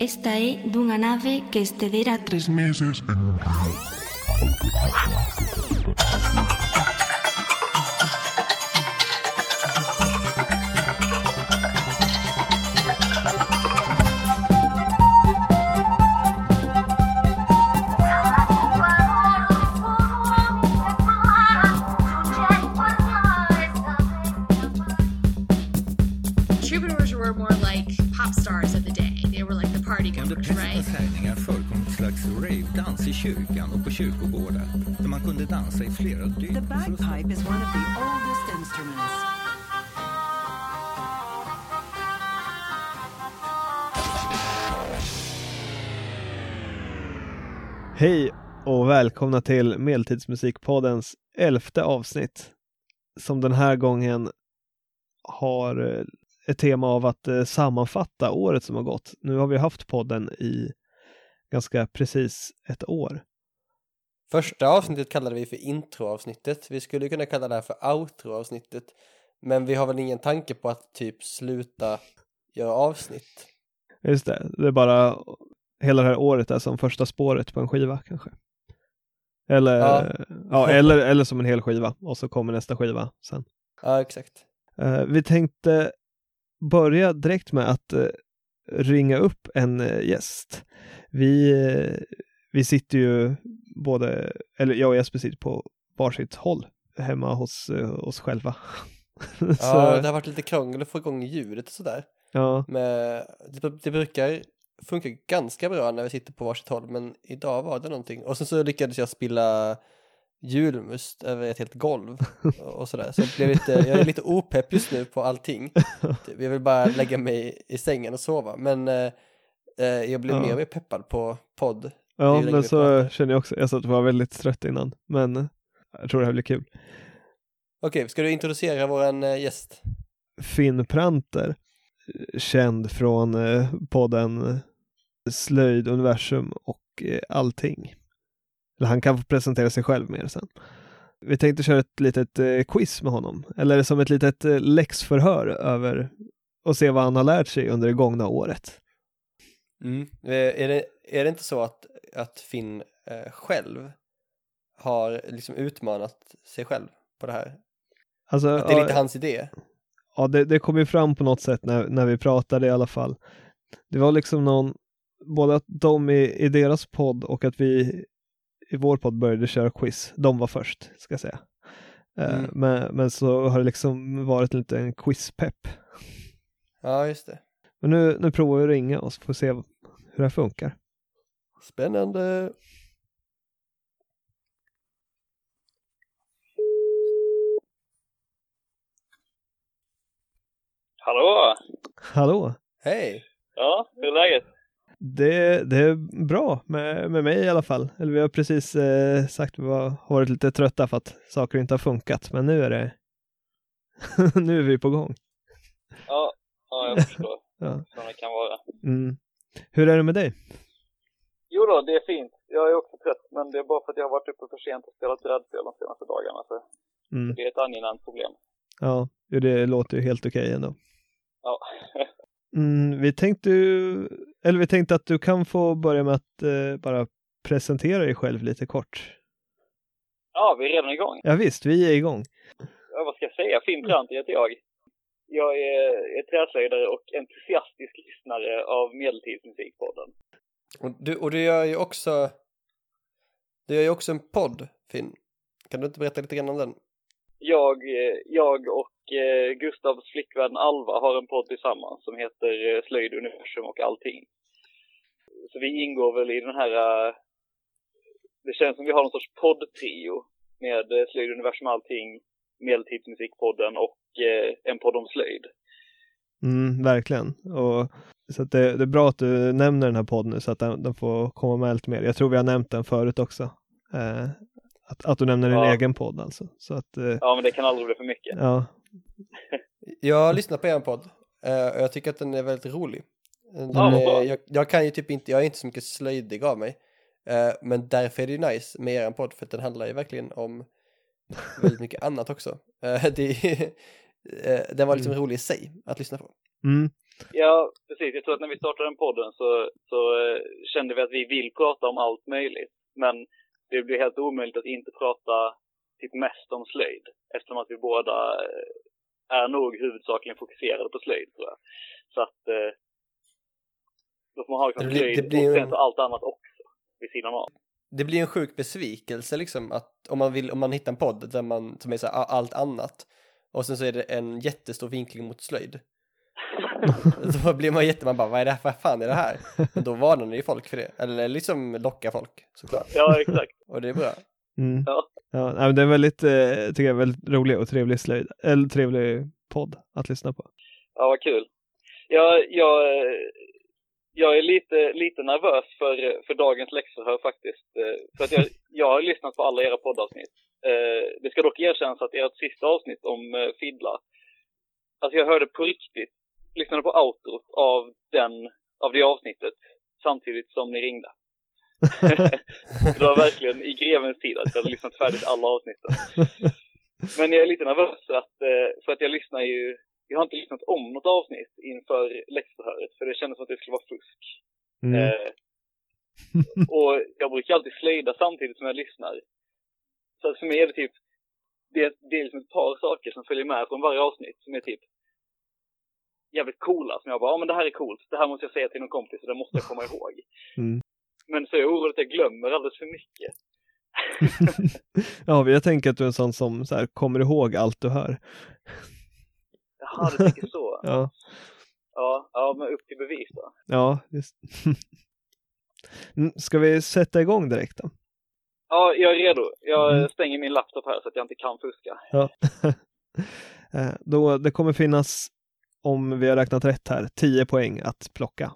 Esta é dunha nave que estedera tres meses en un río. Välkomna till Medeltidsmusikpoddens elfte avsnitt. Som den här gången har eh, ett tema av att eh, sammanfatta året som har gått. Nu har vi haft podden i ganska precis ett år. Första avsnittet kallade vi för introavsnittet. Vi skulle kunna kalla det här för outroavsnittet. Men vi har väl ingen tanke på att typ sluta göra avsnitt. Just det, det är bara hela det här året är som första spåret på en skiva kanske. Eller, Ja. ja. eller, eller som en hel skiva och så kommer nästa skiva sen. Ja, exakt. Eh, vi tänkte börja direkt med att eh, ringa upp en eh, gäst. Vi, vi sitter ju både, eller jag och Jesper sitter på varsitt håll hemma hos oss själva. Ja, det har varit lite krångel att få igång ljudet och sådär. ja, Men det, det brukar funka ganska bra när vi sitter på varsitt håll. Men idag var det någonting. Och sen så lyckades jag spilla julmust över ett helt golv och och sådär. Så jag, blev lite, jag är lite opepp just nu på allting. Typ, Jag vill bara lägga mig i sängen och sova. Men eh, eh, jag blev Ja. mer och mer peppad på podd. Ja men så pratar. känner jag också. Jag sa att jag var väldigt trött innan, men jag tror det här blir kul. Okej, ska du introducera våran eh, gäst? Finn Pranter, känd från eh, podden Slöjd, Universum och eh, allting. Eller han kan få presentera sig själv mer sen. Vi tänkte köra ett litet eh, quiz med honom, eller som ett litet eh, läxförhör över och se vad han har lärt sig under det gångna året. Eh, Är, det, är det inte så att, att Finn själv har liksom utmanat sig själv på det här? Alltså, Att det är lite ja, hans idé? ja, det, det kom ju fram på något sätt när, när vi pratade i alla fall. Det var liksom någon, både att de i, i deras podd och att vi i vår podd började köra quiz. De var först, ska jag säga. Eh, Mm. Men, men så har det liksom varit lite en quizpepp. Ja, just det. Men nu, nu provar vi att ringa och så får vi se hur det här funkar. Spännande. Hallå! Hallå! Hej! Ja, hur är läget? Det, det är bra med, med mig i alla fall. Eller vi har precis eh, sagt att vi har varit lite trötta för att saker inte har funkat. Men nu är det nu är vi på gång. Ja, ja jag förstår. Ja. Som det kan vara. Mm. Hur är det med dig? Jo då, det är fint. Jag är också trött, men det är bara för att jag har varit uppe för sent och spelat brädspel de senaste dagarna. Så Mm. det är ett angenämt problem. Ja, det låter ju helt okej ändå. Ja. Mm, vi tänkte ju, eller vi tänkte att du kan få börja med att eh, bara presentera dig själv lite kort. ja, vi är redan igång. Ja visst, vi är igång. Ja, vad ska jag säga? Finn Brandt heter jag. Jag är, är träslöjdare och entusiastisk lyssnare av Medeltidsmusikpodden. Och du, och du gör ju också du gör ju också en podd, Finn. Kan du inte berätta lite grann om den? Jag, eh, jag och eh, Gustavs flickvän Alva har en podd tillsammans som heter eh, Slöjd, Universum och allting. Så vi ingår väl i den här, eh, det känns som vi har någon sorts poddtrio med eh, Slöjd, Universum, allting, Medeltidsmusikpodden och eh, en podd om slöjd. Mm, verkligen. Och, så att det, det är bra att du nämner den här podden nu så att den, den får komma med lite mer. Jag tror vi har nämnt den förut också. Eh, att, att du nämner din Ja. egen podd alltså. Så att, eh, Ja, men det kan aldrig bli för mycket. ja. Jag har lyssnat på er podd eh, och jag tycker att den är väldigt rolig. Den Ja, vad bra. är, jag, jag kan ju typ inte, jag är inte så mycket slöjdig av mig. Eh, Men därför är det ju nice med er podd för att den handlar ju verkligen om väldigt mycket annat också. Eh, Det, eh, den var liksom rolig i sig att lyssna på. Mm. Ja, precis. Jag tror att när vi startade den podden så, så eh, kände vi att vi vill prata om allt möjligt. Men det blir helt omöjligt att inte prata typ mest om slöjd. Eftersom att vi båda eh, är nog huvudsakligen fokuserade på slöjd tror jag. Så att eh, då får man ha liksom Det blir- det blir och en- allt annat också vid sidan av. Det blir en sjuk besvikelse liksom att om man vill, om man hittar en podd där man, som är så här, allt annat och sen så är det en jättestor vinkling mot slöjd. Då blir man jätte, man bara, vad är det här, vad fan är det här? Men då varnar ni folk för det, eller liksom lockar folk såklart. Ja, exakt. Och det är bra. Mm. Ja. Ja, det är väldigt, eh, tycker jag, väldigt rolig och trevlig slöjd, eller trevlig podd att lyssna på. Ja, vad kul. Jag, jag, jag är lite, lite nervös för, för dagens läxförhör faktiskt. Eh, För att jag, jag har lyssnat på alla era poddavsnitt. Eh, Det ska dock erkännas att ert sista avsnitt om eh, Fiddla, alltså jag hörde på riktigt, lyssnade på outrot av, den, av det avsnittet samtidigt som ni ringde. det var verkligen i grevens tid att jag hade lyssnat färdigt alla avsnitten. Men jag är lite nervös för att, för att jag lyssnar ju, jag har inte lyssnat om något avsnitt inför läxförhöret för det kändes som att det skulle vara fusk. Mm. Eh, och jag brukar alltid slöjda samtidigt som jag lyssnar. Så att för mig är det typ, det, det är liksom ett par saker som följer med från varje avsnitt som är typ jävligt coola. Som jag bara, ja men det här är coolt, det här måste jag säga till någon kompis och det måste jag komma ihåg. Mm. Men så är jag orolig att jag glömmer alldeles för mycket. ja, jag tänker att du är en sån som så här, kommer ihåg allt du hör. Jaha, du tänker så. Ja, Ja, ja men upp till bevis då. ja just. Mm, Ska vi sätta igång direkt då? Ja, jag är redo. Jag Mm. stänger min laptop här så att jag inte kan fuska. Ja. Eh, då, det kommer finnas, om vi har räknat rätt här, 10 poäng att plocka.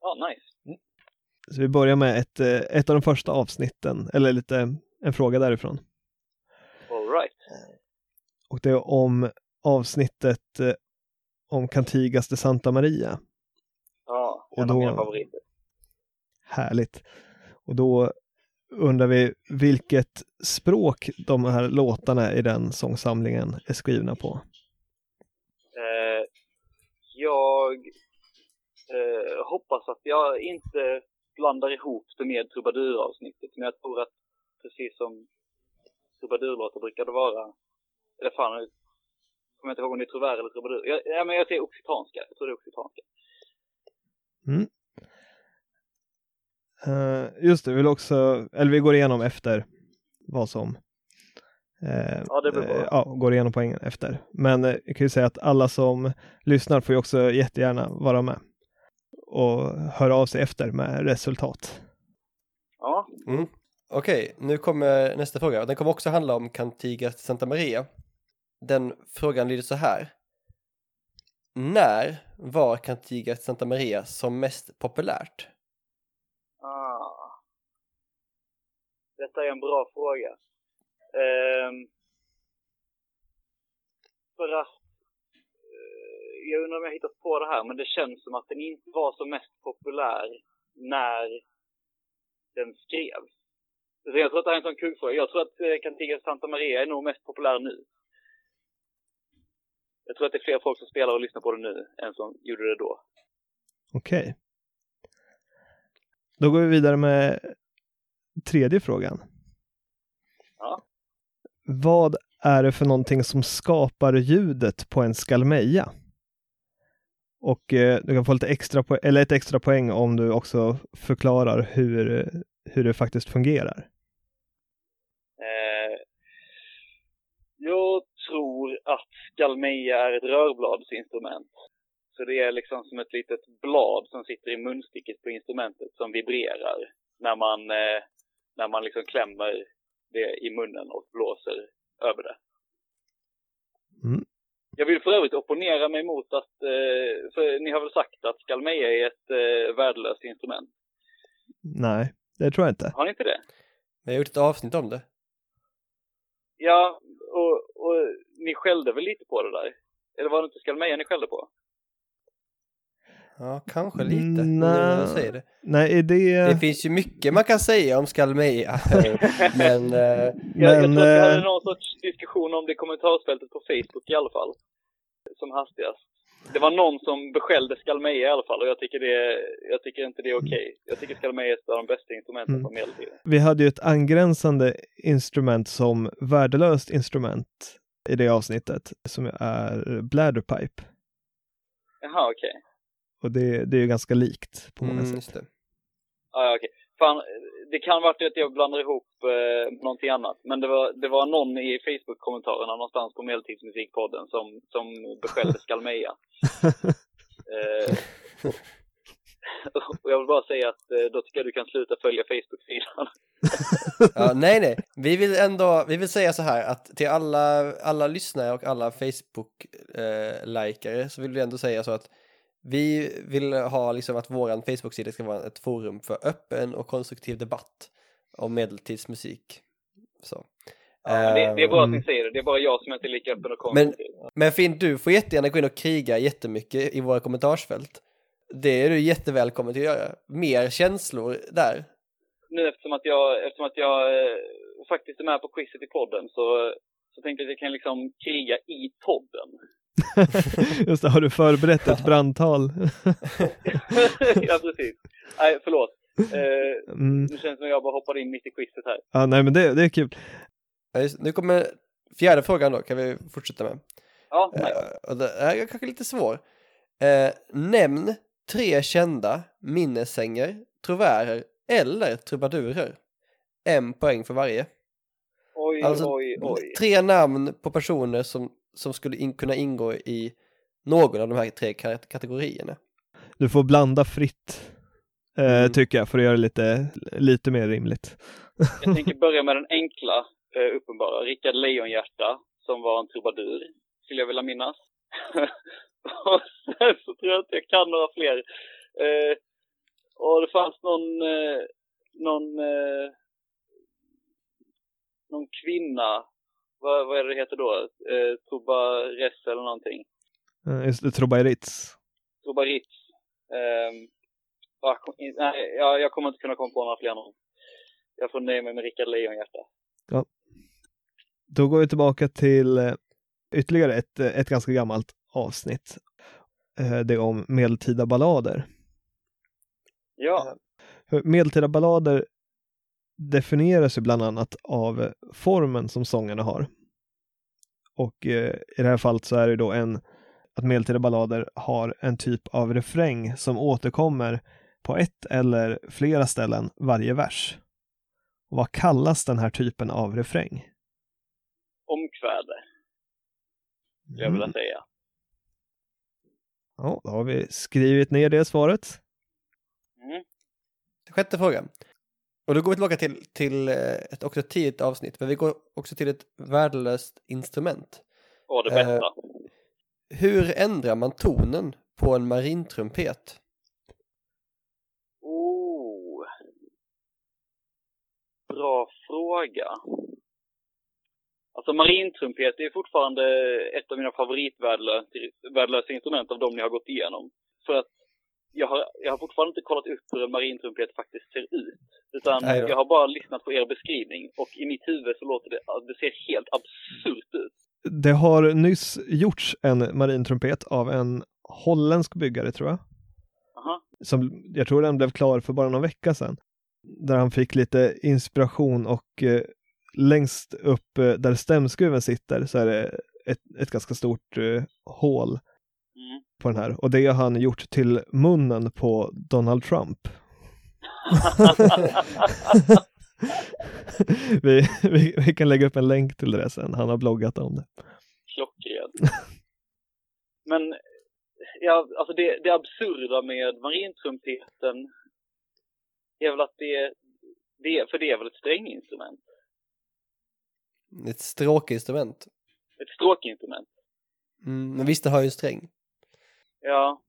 Ja, nice. Så vi börjar med ett, eh, ett av de första avsnitten, eller lite en fråga därifrån. All right. Och det är om avsnittet eh, om Cantigas de Santa Maria. Ja, Och en av då- mina favoriter. Härligt. Och då undrar vi vilket språk de här låtarna i den sångsamlingen är skrivna på. Eh, jag eh, hoppas att jag inte blandar ihop det med trubaduravsnittet. Men jag tror att precis som trubadurlåtar brukade vara, eller fan, kommer inte ihåg om det är truvär eller trubadur. Jag, ja, men jag säger occitanska. Jag tror det är occitanska. Eh, just det, vi vill också, eller vi går igenom efter vad som eh, Ja, det blir bra. eh, ja, går igenom poängen efter. Men eh, jag kan ju säga att alla som lyssnar får ju också jättegärna vara med och höra av sig efter med resultat. Ja, Mm. Okej, nu kommer nästa fråga. Den kommer också handla om Cantigas Santa Maria. Den frågan lyder så här. När var Cantiga Santa Maria som mest populärt? Ah. Detta är en bra fråga. Um, för att uh, jag undrar om jag hittat på det här, men det känns som att den inte var som mest populär när den skrevs. Så jag tror att det här är en sån kuggfråga. Jag tror att eh, Cantiga Santa Maria är nog mest populär nu. Jag tror att det är fler folk som spelar och lyssnar på det nu än som gjorde det då. Okej. Då går vi vidare med tredje frågan. Ja. Vad är det för någonting som skapar ljudet på en skalmeja? Och eh, du kan få lite extra poäng, eller ett extra poäng om du också förklarar hur, hur det faktiskt fungerar. Eh, jag tror att skalmeja är ett rörbladsinstrument. Så det är liksom som ett litet blad som sitter i munstycket på instrumentet som vibrerar när man, eh, när man liksom klämmer det i munnen och blåser över det. Mm. Jag vill för övrigt opponera mig mot att, eh, för ni har väl sagt att skalmeja är ett eh, värdelöst instrument? Nej, det tror jag inte. Har ni inte det? Vi har gjort ett avsnitt om det. Ja, och, och ni skällde väl lite på det där? Eller var det inte skalmeja ni skällde på? Ja, kanske lite. Mm, nej. säger det. Nej, är det... Det finns ju mycket man kan säga om Skalmeja. men eh, Jag, jag Men, tror att vi hade eh, någon sorts diskussion om det i kommentarsfältet på Facebook i alla fall. Som hastigast. Det var någon som beskällde skalmeja i alla fall och jag tycker, det, jag tycker inte det är okej. Jag tycker skalmeja är ett av de bästa instrumenten Mm. från medeltiden. Vi hade ju ett angränsande instrument som värdelöst instrument i det avsnittet som är bladderpipe. Jaha, okej. Och det, det är ju ganska likt på många Mm, sätt. Ja, ja, okej. Fan, det kan vara att jag blandar ihop eh, någonting annat. Men det var, det var någon i Facebook-kommentarerna någonstans på Medeltidsmusikpodden som, som beskällde Skalmeja. eh, och jag vill bara säga att eh, då tycker jag du kan sluta följa Facebook-sidan. Ja, nej, nej. Vi vill ändå, vi vill säga så här att till alla, alla lyssnare och alla Facebook-likare så vill vi ändå säga så att vi vill ha liksom att våran Facebook-sida ska vara ett forum för öppen och konstruktiv debatt om medeltidsmusik. Så. Ja, men det, det är bra att ni Mm. säger det. Det är bara jag som inte är lika öppen och Men, konstruktiv. men Finn, du får jättegärna gå in och kriga jättemycket i våra kommentarsfält. Det är du jättevälkommen till att göra. Mer känslor där. Nu eftersom att jag, eftersom att jag eh, faktiskt är med på quizet i podden så, så tänkte jag att jag kan liksom kriga i podden. Just det, har du förberett ett brandtal? ja, precis. Nej, förlåt. Eh, Mm. nu känns det som att jag bara hoppade in mitt i quizet här. Ja, nej men det, det är kul. Ja, just- Nu kommer fjärde frågan då, kan vi fortsätta med. Ja, nej. Eh, och det här är kanske lite svår. Eh, nämn tre kända minnessänger, trovärer eller trubadurer. En poäng för varje. Oj, Alltså, oj, oj. Tre namn på personer som, som skulle in, kunna ingå i någon av de här tre ka- kategorierna. Du får blanda fritt, eh, Mm. tycker jag, för att göra det lite, lite mer rimligt. Jag tänker börja med den enkla, eh, uppenbara. Rickard Lejonhjärta, som var en trubadur, skulle jag vilja minnas. och sen så tror jag att jag kan några fler. Eh, och det fanns någon, eh, någon, eh, någon kvinna, vad, vad är det heter då? Eh, Trubaress eller någonting. Eh, just det, Trobairitz. Trubaritz. Eh, nej, jag, jag kommer inte kunna komma på några fler namn. Jag får nöja mig med Rickard Lejonhjärta. Då går vi tillbaka till eh, ytterligare ett, eh, ett ganska gammalt avsnitt. Det är om medeltida ballader. Ja. Medeltida ballader definieras ju bland annat av formen som sångarna har. Och eh, i det här fallet så är det då en att medeltida ballader har en typ av refräng som återkommer på ett eller flera ställen varje vers. Och vad kallas den här typen av refräng? omkväde, skulle jag vilja Mm. säga. Ja, då har vi skrivit ner det svaret. Mm. Sjätte frågan. Och då går vi tillbaka till, till eh, ett också tidigt avsnitt, men vi går också till ett värdelöst instrument. Och det Eh, bästa. Hur ändrar man tonen på en marintrumpet? Oh. Bra fråga. Alltså marintrumpet är fortfarande ett av mina favoritvärdelösa instrument av de ni har gått igenom. För att jag har, jag har fortfarande inte kollat upp hur en marintrumpet faktiskt ser ut. Utan jag har bara lyssnat på er beskrivning och i mitt huvud så låter det, det ser helt absurt ut. Det har nyss gjorts en marintrumpet av en holländsk byggare tror jag. Aha. Som, jag tror den blev klar för bara någon vecka sedan. Där han fick lite inspiration och eh, längst upp eh, där stämskruven sitter så är det ett, ett ganska stort eh, hål Mm. På den här. Och det har han gjort till munnen på Donald Trump. vi, vi, vi kan lägga upp en länk till det sen. Han har bloggat om det. Klockrent. Men, ja, alltså det, det absurda med marintrumpeten är väl att det, det, för det är väl ett stränginstrument. Ett stråkinstrument. Ett stråkinstrument. Mm, men visst, det har ju en sträng. Ja.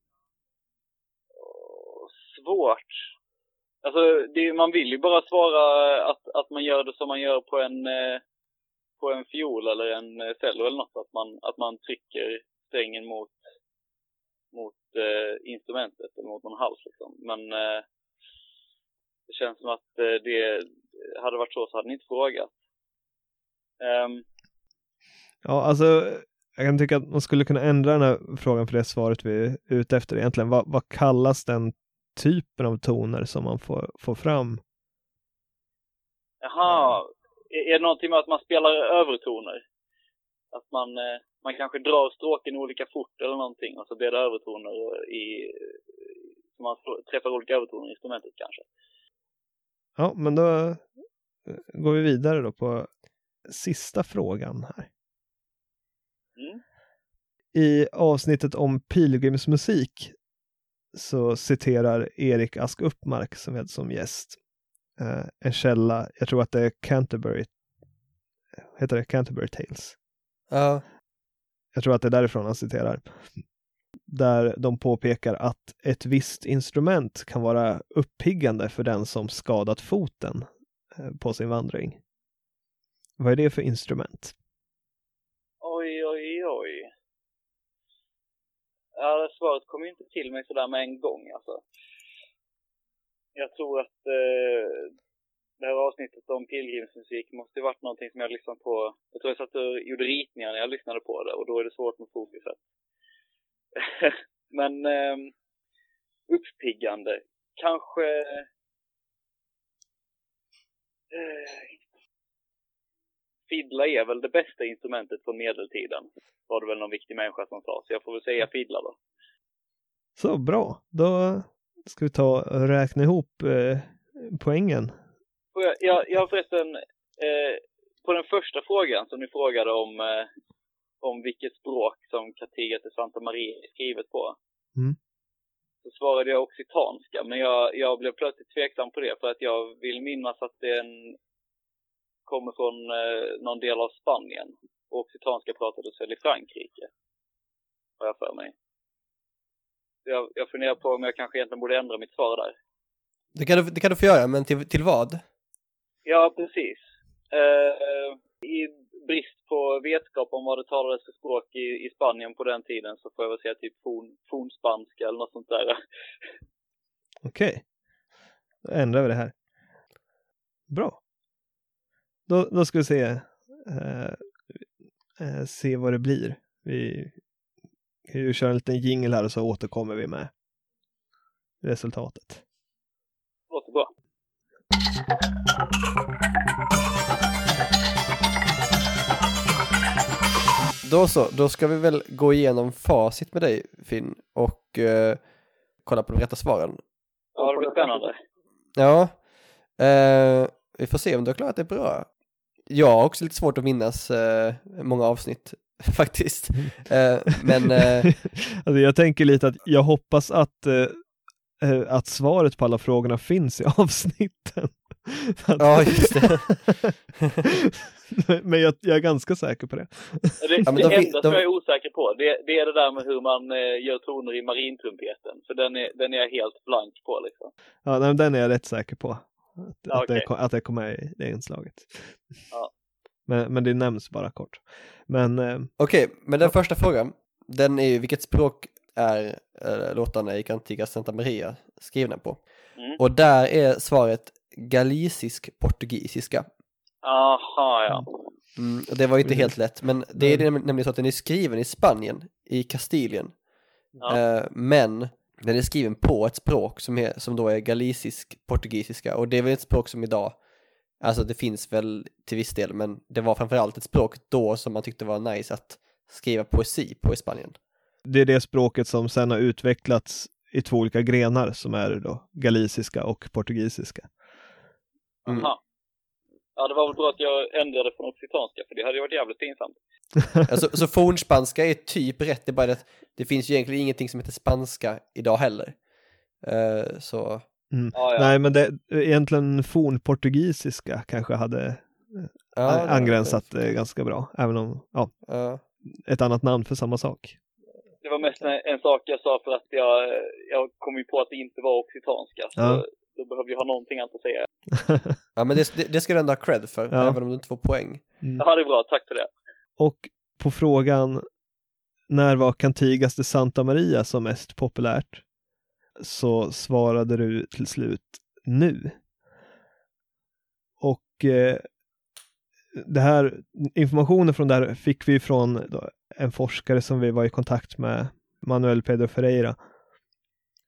Svårt. Alltså, det, man vill ju bara svara att, att man gör det som man gör på en, eh, på en fiol eller en eh, cello eller något. Att man, att man trycker strängen mot, mot eh, instrumentet eller mot någon hals liksom. Men eh, det känns som att eh, det hade varit så så hade ni inte frågat. Um, Ja, alltså jag kan tycka att man skulle kunna ändra den här frågan för det svaret vi är ute efter egentligen. Vad, vad kallas den typen av toner som man får, får fram? Jaha, är det någonting med att man spelar övertoner? Att man, eh, man kanske drar stråken olika fort eller någonting och så blir det övertoner i, så man träffar olika övertoner i instrumentet kanske. Ja, men då eh, går vi vidare då på sista frågan här. Mm. I avsnittet om pilgrimsmusik så citerar Erik Ask Uppmark som är som gäst eh, en källa, jag tror att det är Canterbury, heter det Canterbury Tales? Ja, Jag tror att det är därifrån han citerar. Där de påpekar att ett visst instrument kan vara uppiggande för den som skadat foten eh, på sin vandring. Vad är det för instrument? Oj, oj, oj. Ja, svaret kom ju inte till mig sådär med en gång alltså. Jag tror att eh, det här avsnittet om pilgrimsmusik måste ju varit någonting som jag lyssnade på. Jag tror jag satt och gjorde ritningar när jag lyssnade på det och då är det svårt med fokuset. Men eh, uppiggande. Kanske... Eh, Fiddla är väl det bästa instrumentet från medeltiden. Var det väl någon viktig människa som sa. Så jag får väl säga fiddla då. Så bra, då ska vi ta och räkna ihop eh, poängen. Jag, jag, jag har förresten, eh, på den första frågan som ni frågade om, eh, om vilket språk som Cartiga de Santa Maria är skrivet på. Mm. Så svarade jag occitanska, men jag, jag blev plötsligt tveksam på det för att jag vill minnas att den kommer från eh, någon del av Spanien. Och occitanska pratades väl i Frankrike. Har jag för mig. Jag, jag funderar på om jag kanske egentligen borde ändra mitt svar där. det kan du, det kan du få göra, men till, till vad? Ja, precis. Eh, I brist på vetskap om vad det talades för språk i, i Spanien på den tiden så får jag väl säga typ forn, fornspanska eller något sånt där. Okej, då ändrar vi det här. Bra. Då, då ska vi se, eh, eh, se vad det blir. Vi kan ju köra en liten jingle här och så återkommer vi med resultatet. Låter bra. Då så, då ska vi väl gå igenom facit med dig Finn och eh, kolla på de rätta svaren. Ja, det blir spännande. Ja, eh, vi får se om du har klarat det bra. Jag har också lite svårt att minnas eh, många avsnitt faktiskt. Eh, men eh, alltså jag tänker lite att jag hoppas att, eh, eh, att svaret på alla frågorna finns i avsnitten. Att- ja, just det. Men jag, jag är ganska säker på det. Det, Ja, men det de enda de- som jag är osäker på, det, det är det där med hur man eh, gör toner i marintrumpeten. För den är, den är jag helt blank på liksom. Ja, nej, men den är jag rätt säker på. Att, Ja, att, det, kom- att det kommer med i det inslaget. Ja. Men, men det nämns bara kort. Men eh, Okej, men den första frågan, den är ju vilket språk är äh, låtarna i Cantiga Santa Maria skrivna på? Mm. Och där är svaret galicisk portugisiska. Aha, ja. Mm, och det var ju inte Mm. helt lätt, men det är näm- nämligen så att den är skriven i Spanien, i Kastilien. Ja. Eh, men den är skriven på ett språk som, är, som då är galicisk portugisiska och det är väl ett språk som idag, alltså det finns väl till viss del, men det var framförallt ett språk då som man tyckte var nice att skriva poesi på i Spanien. det är det språket som sen har utvecklats i två olika grenar som är då galiciska och portugisiska. Mm. Aha. Ja, det var väl bra att jag ändrade från occitanska, för det hade ju varit jävligt pinsamt. Alltså, så fornspanska är typ rätt, det är bara det att det finns ju egentligen ingenting som heter spanska idag heller. Eh, så, Mm. Ja, ja. Nej, men det, egentligen fornportugisiska kanske hade det var angränsat eh, ganska bra, även om, ja, Ja. ett annat namn för samma sak. Det var mest en, en sak jag sa för att jag, jag kom ju på att det inte var occitanska. Så då behövde jag ha någonting annat att säga. ja, men det, det, det ska du ändå ha cred för, Ja. även om du inte får poäng. Ja, det är bra. Tack för det. Och på frågan när var Cantigas de Santa Maria som mest populärt? Så svarade du till slut nu. Och eh, det här, informationen från det här fick vi från då, en forskare som vi var i kontakt med, Manuel Pedro Ferreira.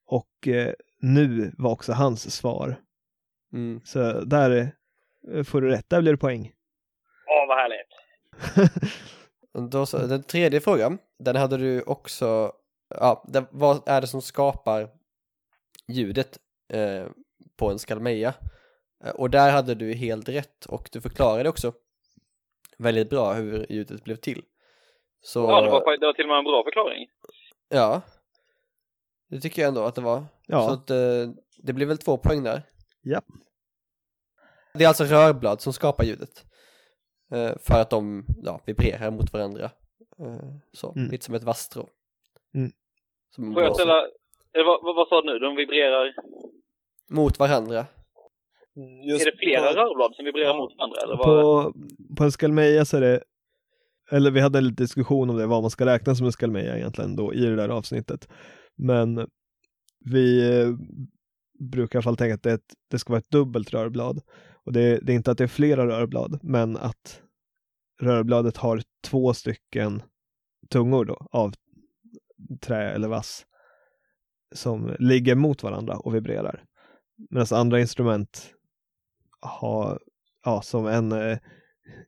Och eh, nu var också hans svar. Mm. Så där eh, får du rätt, där blir det poäng. Åh, vad härligt. Då så, den tredje frågan, den hade du också, ja, det, vad är det som skapar ljudet eh, på en skalmeja? Eh, Och där hade du helt rätt och du förklarade också väldigt bra hur ljudet blev till. Så, Ja, det var, det var till och med en bra förklaring. ja, det tycker jag ändå att det var. Ja. Så att, eh, det blir väl två poäng där. Ja. Det är alltså rörblad som skapar ljudet. Eh, för att de ja, vibrerar mot varandra. Eh, så, Mm. lite som ett vasstrå. Mm. Får jag ställa... Eller vad, vad, sa du nu? De vibrerar... Mot varandra. är det flera rörblad som vibrerar mot varandra? Eller vad? På, på en skalmeja så är det, eller vi hade en liten diskussion om det, vad man ska räkna som en skalmeja egentligen då i det där avsnittet. Men vi eh, brukar i alla fall tänka att det, ett, det ska vara ett dubbelt rörblad. Och det, det är inte att det är flera rörblad, men att rörbladet har två stycken tungor då av trä eller vass som ligger mot varandra och vibrerar. Medan andra instrument har, ja, som en eh,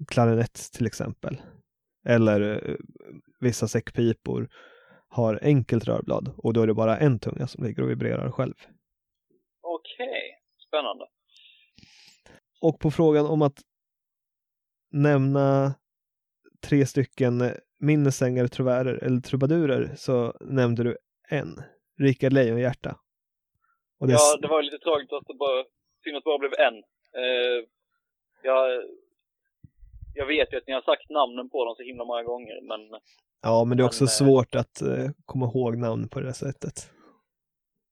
klarinett till exempel. Eller eh, vissa säckpipor har enkelt rörblad och då är det bara en tunga som ligger och vibrerar själv. Okej, spännande. Och på frågan om att nämna tre stycken minnesängare, truvärer eller trubadurer så nämnde du en, Rickard Lejonhjärta. Och det, Ja, det var lite tragiskt att det bara... Synd att det bara blev en. Eh, jag, jag vet ju att ni har sagt namnen på dem så himla många gånger, men... ja, men det är också men, eh, svårt att eh, komma ihåg namn på det sättet.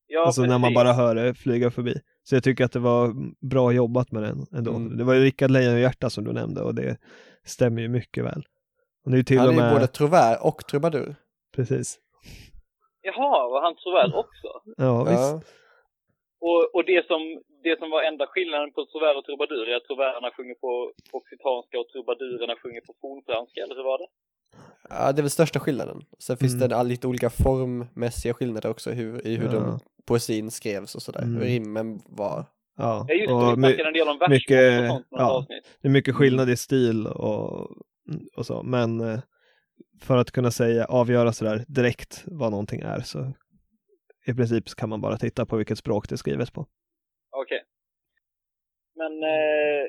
Ja, alltså när man precis. bara hör det flyga förbi. Så jag tycker att det var bra jobbat med den ändå. Mm. Det var ju Rickard Lejonhjärta som du nämnde och det stämmer ju mycket väl. Och det är ju till Han och är ju med, både trovär och trubadur. precis. Jaha, var han så väl också? Ja, visst. Ja. Och, och det, som, det som var enda skillnaden på Trouvert och Trubadur är att Trouvärerna sjunger på occitanska och Trubadurerna sjunger på fornfranska, eller hur var det? Ja, det är väl största skillnaden. Sen finns Mm. det lite olika formmässiga skillnader också hur, i hur Ja. de poesin skrevs och sådär. Mm. Hur rimmen var. Ja, Ja, just det, och vi my- snackade en del om mycket- versmått och sånt på något ja. avsnitt. det är mycket skillnad i stil och, och så, men eh, för att kunna säga, avgöra sådär direkt vad någonting är så i princip kan man bara titta på vilket språk det är skrivet på. Okej. Men eh,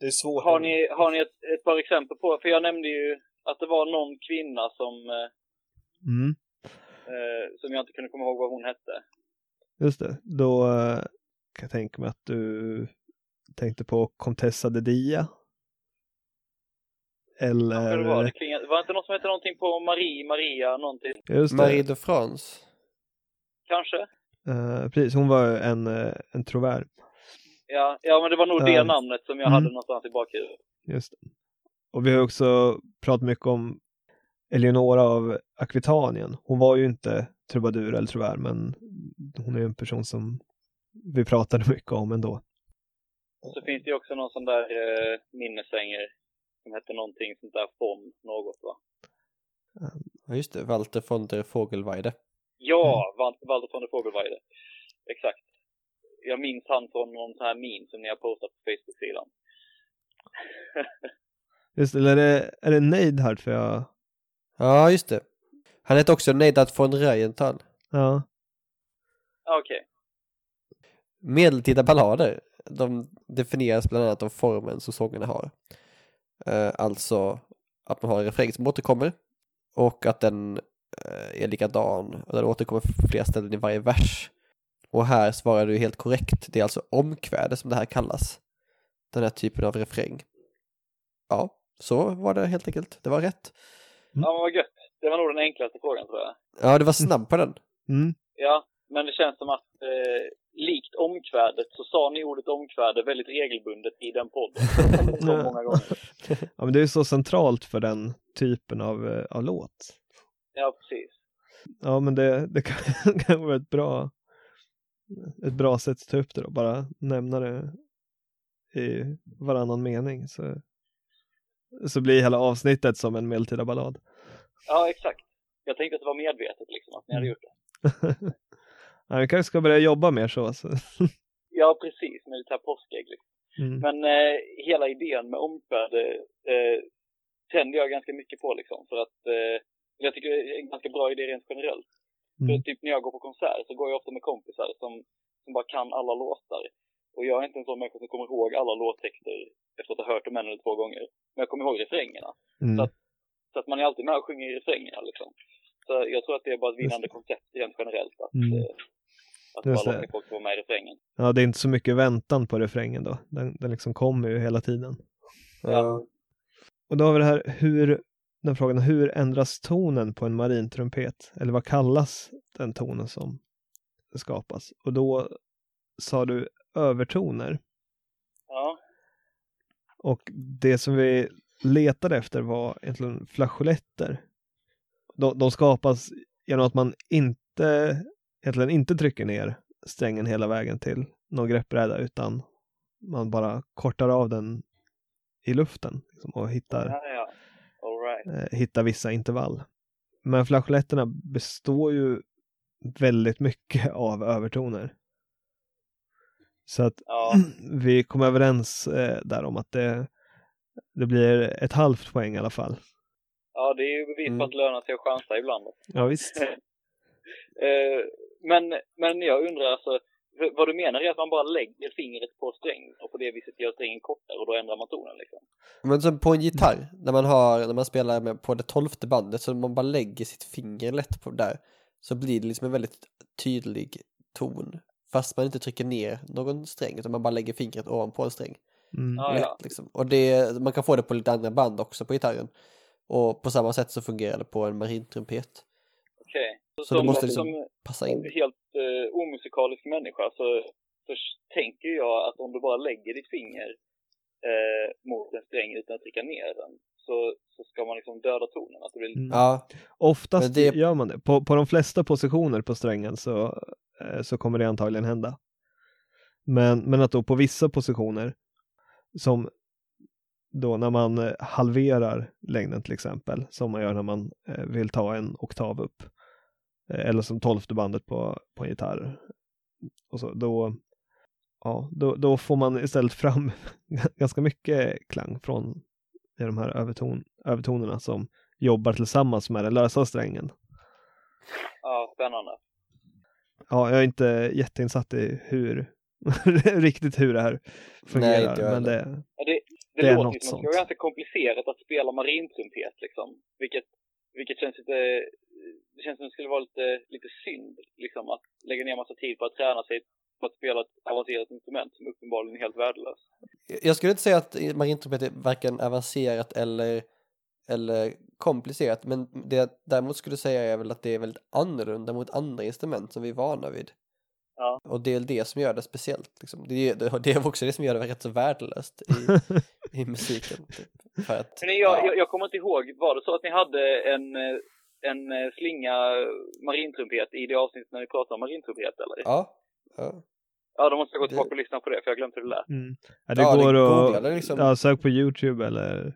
Det är svårt. har ni, har ni ett, ett par exempel på, för jag nämnde ju att det var någon kvinna som, eh, Mm, eh, som jag inte kunde komma ihåg vad hon hette. just det. Då eh, kan jag tänka mig att du tänkte på Contessa de Dia. Eller... Kanske det var, det klingar, var det inte någon som hette någonting på Marie, Maria, någonting? Just det. Marie de France. Kanske? Eh, precis, hon var en, en trovärd. Ja, ja men det var nog Ja. det namnet som jag Mm. hade någonstans i bakhuvudet. Just det. Och vi har också pratat mycket om Eleonora av Akvitanien. Hon var ju inte trubadur eller truvär, men hon är ju en person som vi pratade mycket om ändå. Och så finns det ju också någon sån där eh, minnesänger som hette någonting sånt där från något va? Ja, just det. Walter von der Vogelweide. Ja, Wal- Walter von der Vogelweide. Exakt. Jag minns han från någon sån här min som ni har postat på Facebook-sidan. Just eller är det, är det Neidhart för jag... Ja, just det. Han heter också Neidert von Reuenthal. Ja, Okej. Medeltida ballader, de definieras bland annat av formen som sångerna har. Eh, alltså att man har en refräng som återkommer och att den eh, är likadan och den återkommer på flera ställen i varje vers. Och här svarar du helt korrekt, det är alltså omkväde som det här kallas. Den här typen av refräng. Ja, så var det helt enkelt. Det var rätt. Ja, men vad gött. Det var nog den enklaste frågan tror jag. Ja, du var snabb på den. mm, Ja, men det känns som att eh, likt omkvädet så sa ni ordet omkväde väldigt regelbundet i den podden. Så många gånger. ja men det är ju så centralt för den typen av, eh, av låt. Ja, precis. Ja, men det, det kan, kan vara ett bra, ett bra sätt att ta upp det då, bara nämna det i varannan mening så, så blir hela avsnittet som en medeltida ballad. Ja, exakt. Jag tänkte att det var medvetet liksom, att ni hade Mm. gjort det. ja, vi kanske ska börja jobba mer så. så. Ja, precis. Med lite här påskägg liksom. Mm. Men eh, hela idén med omkväde eh, tänder jag ganska mycket på liksom. För att eh, jag tycker det är en ganska bra idé rent generellt. För Mm. typ när jag går på konsert så går jag ofta med kompisar som, som bara kan alla låtar. Och jag är inte en sån människa som kommer ihåg alla låttexter efter att ha hört dem en eller två gånger. Men jag kommer ihåg refrängerna. Mm. Så, att, så att man är alltid med och sjunger i refrängerna liksom. Så jag tror att det är bara ett vinnande koncept rent generellt. Att, Mm. eh, att Just bara låta folk vara med i refrängen. Ja, det är inte så mycket väntan på refrängen då. Den, den liksom kommer ju hela tiden. Ja. Och då har vi det här hur, den frågan, hur ändras tonen på en marintrumpet? Eller vad kallas den tonen som skapas? Och då sa du övertoner. Och det som vi letade efter var egentligen flageoletter. De, de skapas genom att man inte, egentligen inte trycker ner strängen hela vägen till någon greppbräda utan man bara kortar av den i luften liksom, och hittar, ja, ja. Right. eh, hittar vissa intervall. Men flageoletterna består ju väldigt mycket av övertoner. Så att Ja, vi kom överens eh, där om att det, det blir ett halvt poäng i alla fall. ja, det är ju bevis på Mm. att det lönar sig att chansa ibland. Ja visst. Eh, men, men jag undrar alltså, vad du menar är att man bara lägger fingret på strängen och på det viset gör strängen kortare och då ändrar man tonen liksom? Men som på en gitarr, när man har, när man spelar med på det tolfte bandet, så man bara lägger sitt finger lätt på där, så blir det liksom en väldigt tydlig ton. Fast man inte trycker ner någon sträng, utan man bara lägger fingret ovanpå en sträng. Mm. Lätt, ja. liksom. Och det, man kan få det på lite andra band också på gitarren. Och på samma sätt så fungerar det på en marintrumpet. Okej. Så, Så det som, måste liksom som passa in. helt eh, omusikalisk människa så, så tänker jag att om du bara lägger ditt finger eh, mot en sträng utan att trycka ner den så, så ska man liksom döda tonen. Att det blir, Mm. Ja, Oftast det- gör man det. På, på de flesta positioner på strängen så, Eh, så kommer det antagligen hända. Men, men att då på vissa positioner, som då när man eh, halverar längden till exempel, som man gör när man eh, vill ta en oktav upp, eller som tolfte bandet på, på en gitarr, och så, då, ja, då, då får man istället fram ganska mycket klang från de här överton, övertonerna som jobbar tillsammans med den lösa strängen. ja, spännande. Ja, jag är inte jätteinsatt i hur riktigt hur det här fungerar, inte jag men det, Ja, det, det, Det är låter något ju som att det sånt. ska vara ganska komplicerat att spela marintrumpet liksom. Vilket, vilket känns lite, det känns som det skulle vara lite, lite synd liksom att lägga ner massa tid på att träna sig på att spela ett avancerat instrument som uppenbarligen är helt värdelöst. Jag skulle inte säga att marintrumpet är varken avancerat eller, eller komplicerat, men det jag däremot skulle säga är väl att det är väldigt annorlunda mot andra instrument som vi är vana vid. Ja. Och det är det som gör det speciellt. Liksom. Det, är, det är också det som gör det rätt så värdelöst i, i musiken. Typ. För att, Men jag, ja. jag, jag kommer inte ihåg, var det så att ni hade en, en slinga marintrumpet i det avsnittet när ni pratade om marintrumpet eller? ja, ja. Ja, då måste jag gå tillbaka och lyssna på det för jag glömt hur det lät. mm. ja, det Ja, går att liksom. ja, sök på Youtube eller,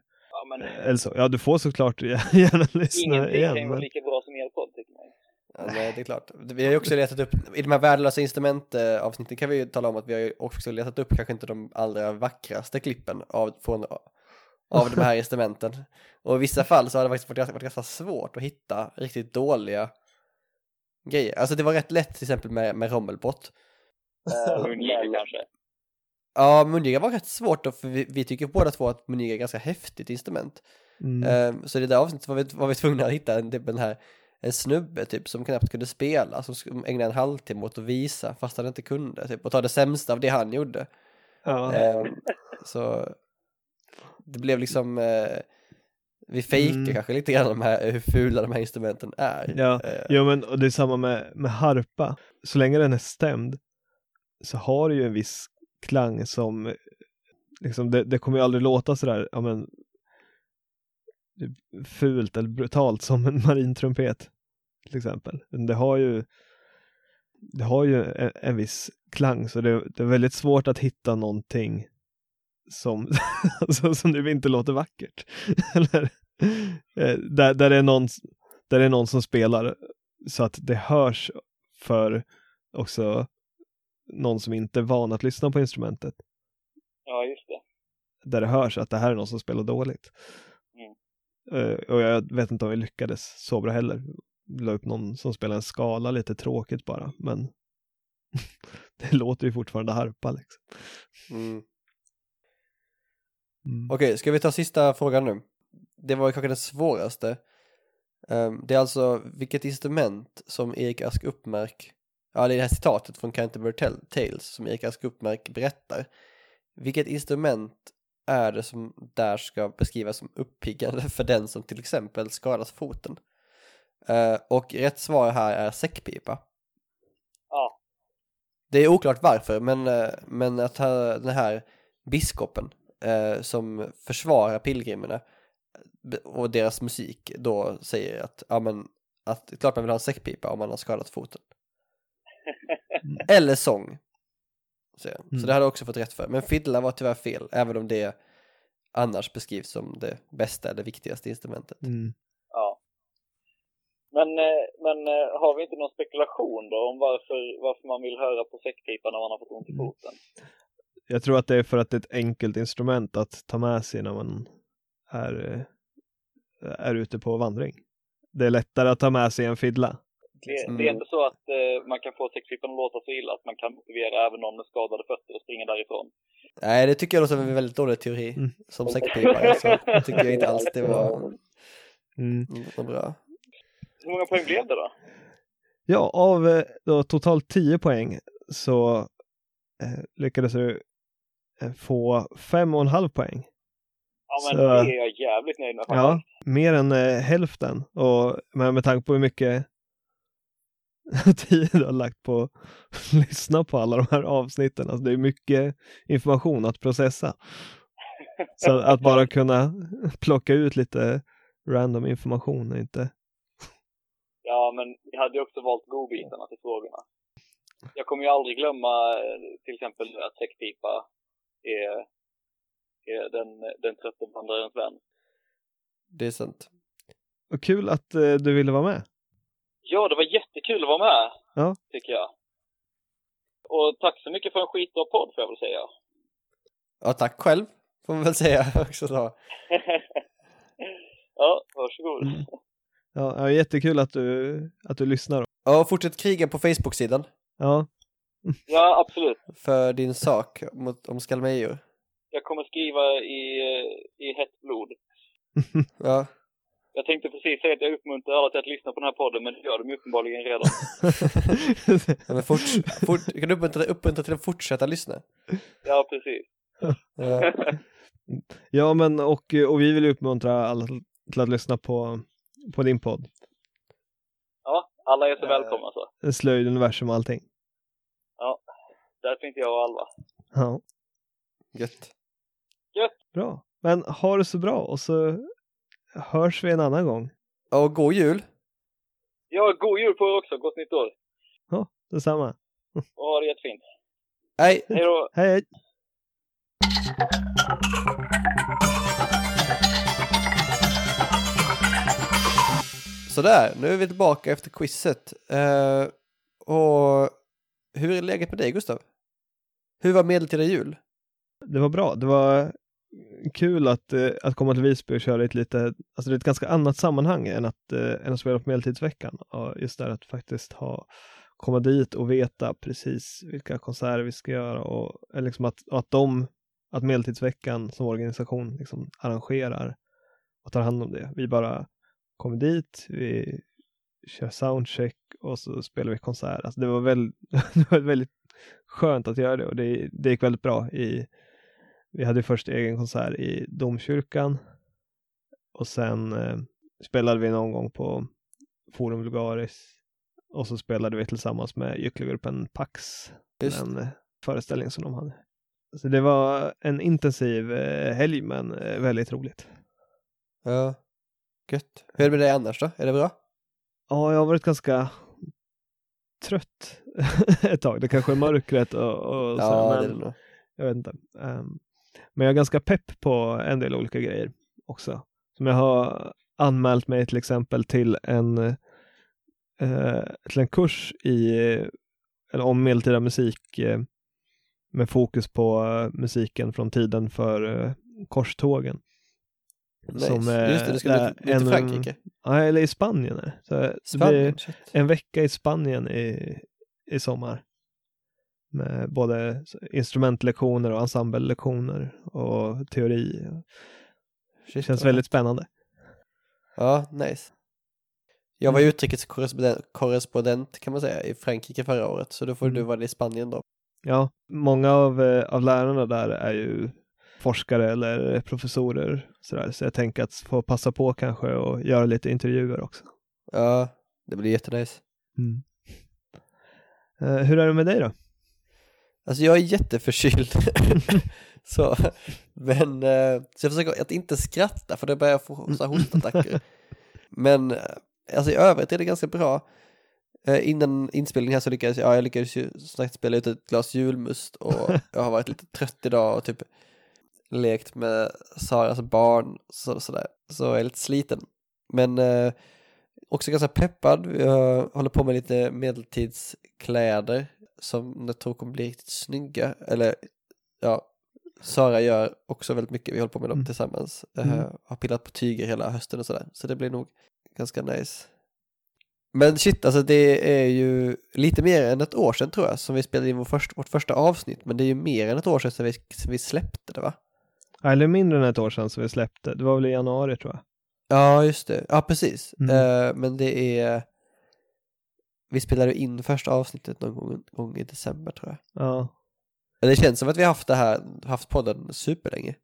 men eller så. Ja, du får såklart gärna lyssna ingenting kan ju igen. vara Men, lika bra som er podd tycker man ju. Ja, nej, det är klart. Vi har ju också letat upp, i de här värdelösa instrument-avsnitten kan vi ju tala om att vi har ju också letat upp kanske inte de allra vackraste klippen av, från, av de här instrumenten. Och i vissa fall så har det faktiskt varit, ganska- varit ganska svårt att hitta riktigt dåliga grejer. Alltså det var rätt lätt till exempel med, med Rommelbot. Eh, Mungiga kanske. Ja, Mungiga var rätt svårt då, för vi, vi tycker båda två att Mungiga är ett ganska häftigt instrument. mm. Ehm, så i det där avsnittet var vi, var vi tvungna att hitta en, typ den här, en snubbe typ som knappt kunde spela, som ägnade en halvtimme åt att visa fast han inte kunde, typ, och ta det sämsta av det han gjorde. ja. Ehm, så det blev liksom, eh, vi fejkar Mm. kanske lite grann de här, hur fula de här instrumenten är. Ja, Eh, jo, men och det är samma med, med harpa. Så länge den är stämd så har det ju en viss klang som liksom, det, det kommer ju aldrig låta sådär, ja men fult eller brutalt som en marintrumpet till exempel. Men Det har ju det har ju en, en viss klang så det, det är väldigt svårt att hitta någonting som, alltså, som nu inte låter vackert. Eller, eh, där, där det är någon där det är någon som spelar så att det hörs för också någon som inte är van att lyssna på instrumentet. Ja, just det. Där det hörs att det här är någon som spelar dåligt. Mm. Eh, och jag vet inte om vi lyckades så bra heller. La upp någon som spelar en skala lite tråkigt bara, men det låter ju fortfarande harpa liksom. Mm. Mm. Okej, ska vi ta sista frågan nu? Det var kanske den svåraste. Ehm, det är alltså vilket instrument som Erik Ask Uppmark, ja det är det här citatet från Canterbury Tales som Erik Ask Uppmark berättar. Vilket instrument är det som där ska beskrivas som uppiggande för den som till exempel skadat foten? Eh, och rätt svar här är säckpipa. Ja. Det är oklart varför, men, eh, men att den här biskopen eh, som försvarar pilgrimerna och deras musik då säger att, ja men, att det är klart man vill ha en säckpipa om man har skadat foten. Eller sång. Så Mm. det hade jag också fått rätt för. Men fiddla var tyvärr fel, även om det annars beskrivs som det bästa eller viktigaste instrumentet. Mm. Ja. Men, eh, men eh, har vi inte någon spekulation då om varför, varför man vill höra på säckpipan när man har fått ont i Mm. foten? Jag tror att det är för att det är ett enkelt instrument att ta med sig när man är, eh, är ute på vandring. Det är lättare att ta med sig en fiddla. Det, Mm. det är inte så att eh, man kan få säckpipan att låta så illa att man kan motivera även någon med skadade fötter att springa därifrån. Nej, det tycker jag låter som en väldigt dålig teori Mm. som säckpipare. Så det tycker jag inte alls det var Mm. var bra. Hur många poäng blev det då? Ja, av eh, då, totalt 10 poäng så eh, lyckades du eh, få fem och en halv poäng. Ja, men Så- det är jag jävligt nöjd med Ja, mer än eh, hälften. Och med, med tanke på hur mycket tid du har lagt på att lyssna på alla de här avsnitten. Alltså det är mycket information att processa. Så att bara kunna plocka ut lite random information är inte... Ja, men jag hade ju också valt godbitarna till frågorna. Jag kommer ju aldrig glömma eh, till exempel att säckpipa är, är den, den trötte vandrarens vän. Det är sant. Och kul att eh, du ville vara med. Ja, det var jättekul att vara med, Ja. tycker jag. Och tack så mycket för en skitbra podd, får jag väl säga. Ja, tack själv, får man väl säga också då. ja, varsågod. Mm. Ja, ja, jättekul att du, att du lyssnar. Ja, fortsätt kriga på Facebook-sidan Ja, Ja, absolut. för din sak mot, om Skalmejor. Jag kommer skriva i, eh, i hett blod. Ja, Jag tänkte precis säga att jag uppmuntrar alla till att lyssna på den här podden, men det gör de ju uppenbarligen redan. ja men fort, fort, kan uppmuntra, uppmuntra till att fortsätta lyssna. Ja, precis. Ja, ja men och, och vi vill ju uppmuntra alla till- att lyssna på, på din podd. Ja, alla är så Eh. välkomna så. Slöjd, universum och allting. Där finns jag och Alva. Ja, gött. bra. Men ha det så bra och så hörs vi en annan gång. Ja, Och god jul! Ja, god jul på er också. Gott nytt år. Ja, detsamma. Och ha det jättefint. Hej! Hej då. Hej, hej! Sådär, nu är vi tillbaka efter quizet. Eh, och hur är läget med dig Gustav? Hur var medeltida jul? Det var bra. Det var kul att, eh, att komma till Visby och köra i ett lite, alltså det är ett ganska annat sammanhang än att, eh, än att spela på Medeltidsveckan. Och just där att faktiskt ha, komma dit och veta precis vilka konserter vi ska göra och eh, liksom att, och att de, att Medeltidsveckan som organisation liksom arrangerar och tar hand om det. Vi bara kommer dit, vi kör soundcheck och så spelar vi konsert. Alltså det var väldigt, det var väldigt skönt att göra det och det, det gick väldigt bra i vi hade först egen konsert i domkyrkan och sen eh, spelade vi någon gång på Forum Vulgaris och så spelade vi tillsammans med gycklegruppen Pax, Just en eh, föreställning som de hade. Så det var en intensiv eh, helg men eh, väldigt roligt. Ja, gött. Hur är det med dig annars då? Är det bra? Ja, jag har varit ganska trött ett tag. Det kanske är mörkret och, och så, Ja, men det är det nog. jag vet inte. Ehm, men jag är ganska pepp på en del olika grejer också. Som jag har anmält mig till exempel till en, eh, till en kurs i, eller om medeltida musik eh, med fokus på eh, musiken från tiden för eh, korstågen. Nice. Som, eh, Just det, det ska där bli till Frankrike. Ja, eller i Spanien. Så Spanien, en vecka i Spanien i, i sommar. Med både instrumentlektioner och ensemblelektioner och teori. Det Shit, känns vad väldigt spännande. Ja, nice. Jag var ju utrikeskorrespondent korrespondent, kan man säga i Frankrike förra året, så då får du Mm. vara det i Spanien då. Ja, många av, eh, av lärarna där är ju forskare eller professorer. Sådär. Så jag tänker att få passa på kanske och göra lite intervjuer också. Ja, det blir jättenice. Eh, hur är det med dig då? Alltså jag är jätteförkyld. så, men, eh, så jag försöker att inte skratta för det börjar få så här hostattacker. men eh, alltså i övrigt är det ganska bra. Eh, innan inspelningen här så lyckades jag, ja, jag lyckades ju snabbt spela ut ett glas julmust och jag har varit lite trött idag och typ lekt med Saras barn så, sådär. Så jag är lite sliten. Men eh, också ganska peppad. Jag håller på med lite medeltidskläder som jag tror kommer bli riktigt snygga. Eller ja, Sara gör också väldigt mycket. Vi håller på med dem Mm. tillsammans. Mm. Eh, har pillat på tyger hela hösten och sådär. Så det blir nog ganska nice. Men shit, alltså det är ju lite mer än ett år sedan tror jag som vi spelade in vår först, vårt första avsnitt. Men det är ju mer än ett år sedan som vi, som vi släppte det va? Eller mindre än ett år sedan som vi släppte. Det var väl i januari tror jag. Ja, just det. Ja, precis. Mm. Eh, men det är... Vi spelade in första avsnittet någon gång, gång i december tror jag. Ja. Men det känns som att vi har haft det här, haft podden superlänge.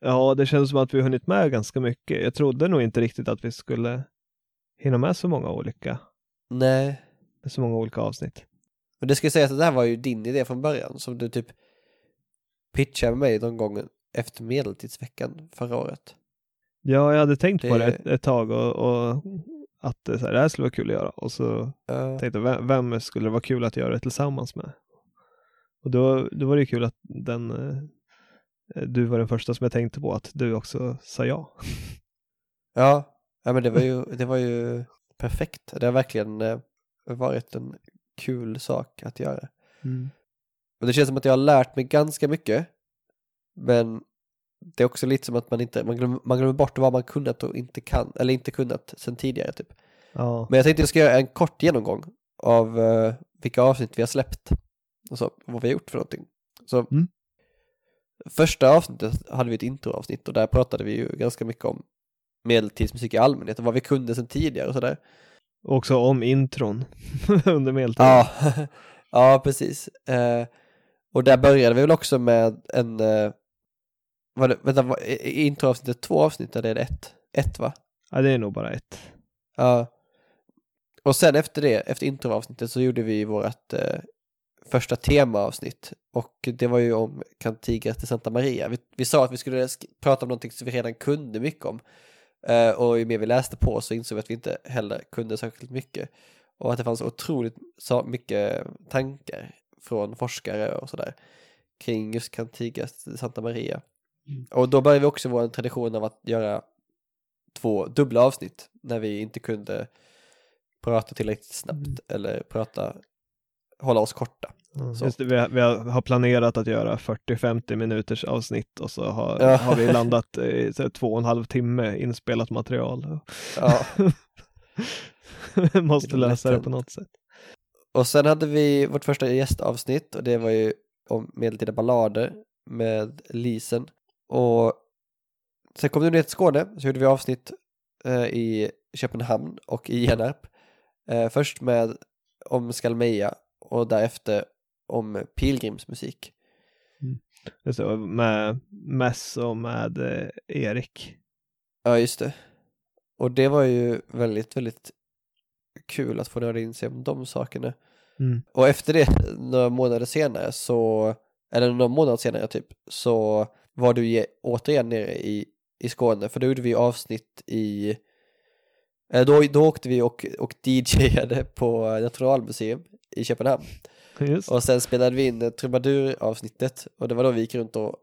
Ja, det känns som att vi har hunnit med ganska mycket. Jag trodde nog inte riktigt att vi skulle hinna med så många olika, Nej. så många olika avsnitt. Men det ska sägas att det här var ju din idé från början som du typ pitchade med mig någon gång efter medeltidsveckan förra året. Ja, jag hade tänkt på Det- det ett, ett tag och, och att det, så här, det här skulle vara kul att göra. Och så Ja. tänkte jag, vem, vem skulle det vara kul att göra det tillsammans med? Och då, då var det ju kul att den, eh, du var den första som jag tänkte på att du också sa ja. Ja, ja men det var ju, det var ju perfekt. Det har verkligen eh, varit en kul sak att göra. Och det känns som att jag har lärt mig ganska mycket. Men det är också lite som att man inte, man glömmer, man glömmer bort vad man kunnat och inte kan, eller inte kunnat sen tidigare typ. Ja, Men jag tänkte jag ska göra en kort genomgång av eh, vilka avsnitt vi har släppt. Och så, vad vi har gjort för någonting. Så Mm. första avsnittet hade vi ett introavsnitt och där pratade vi ju ganska mycket om medeltidsmusik i allmänhet och vad vi kunde sen tidigare och sådär. också om intron under medeltiden. Ja, ja precis. Eh, och där började vi väl också med en, eh, var det, vänta, var, introavsnittet två avsnitt eller är det ett? Ett va? ja, det är nog bara ett. Ja. Och sen efter det, efter introavsnittet så gjorde vi vårt eh, första temaavsnitt och det var ju om Cantigas de Santa Maria. Vi, vi sa att vi skulle sk- prata om någonting som vi redan kunde mycket om eh, och ju mer vi läste på så insåg vi att vi inte heller kunde särskilt mycket och att det fanns otroligt så mycket tankar från forskare och sådär kring just Cantigas de Santa Maria. Och då började vi också vår tradition av att göra två dubbla avsnitt när vi inte kunde prata tillräckligt snabbt eller prata, hålla oss korta. Så. Just det, vi, har- vi har planerat att göra 40-50 minuters avsnitt och så har, Ja. har vi landat i så här, två och en halv timme inspelat material. Ja. Måste lösa det på något sätt. Och sen hade vi vårt första gästavsnitt och det var ju om medeltida ballader med Lisen. Och sen kom du ner till Skåne så gjorde vi avsnitt eh, i Köpenhamn och i Genarp. Eh, först med om Skalmeja och därefter om pilgrimsmusik. Det, och med Mess och med eh, Erik. Ja, just det. Och det var ju väldigt, väldigt kul att få nörda in sig om de sakerna. Mm. Och efter det, några månader senare så, eller några månader senare typ, så var du ge, återigen nere i, i Skåne, för då gjorde vi avsnitt i, eller då, då åkte vi och, och DJade på Nationalmuseum i Köpenhamn. Just. Och sen spelade vi in trubadur-avsnittet och det var då vi gick runt och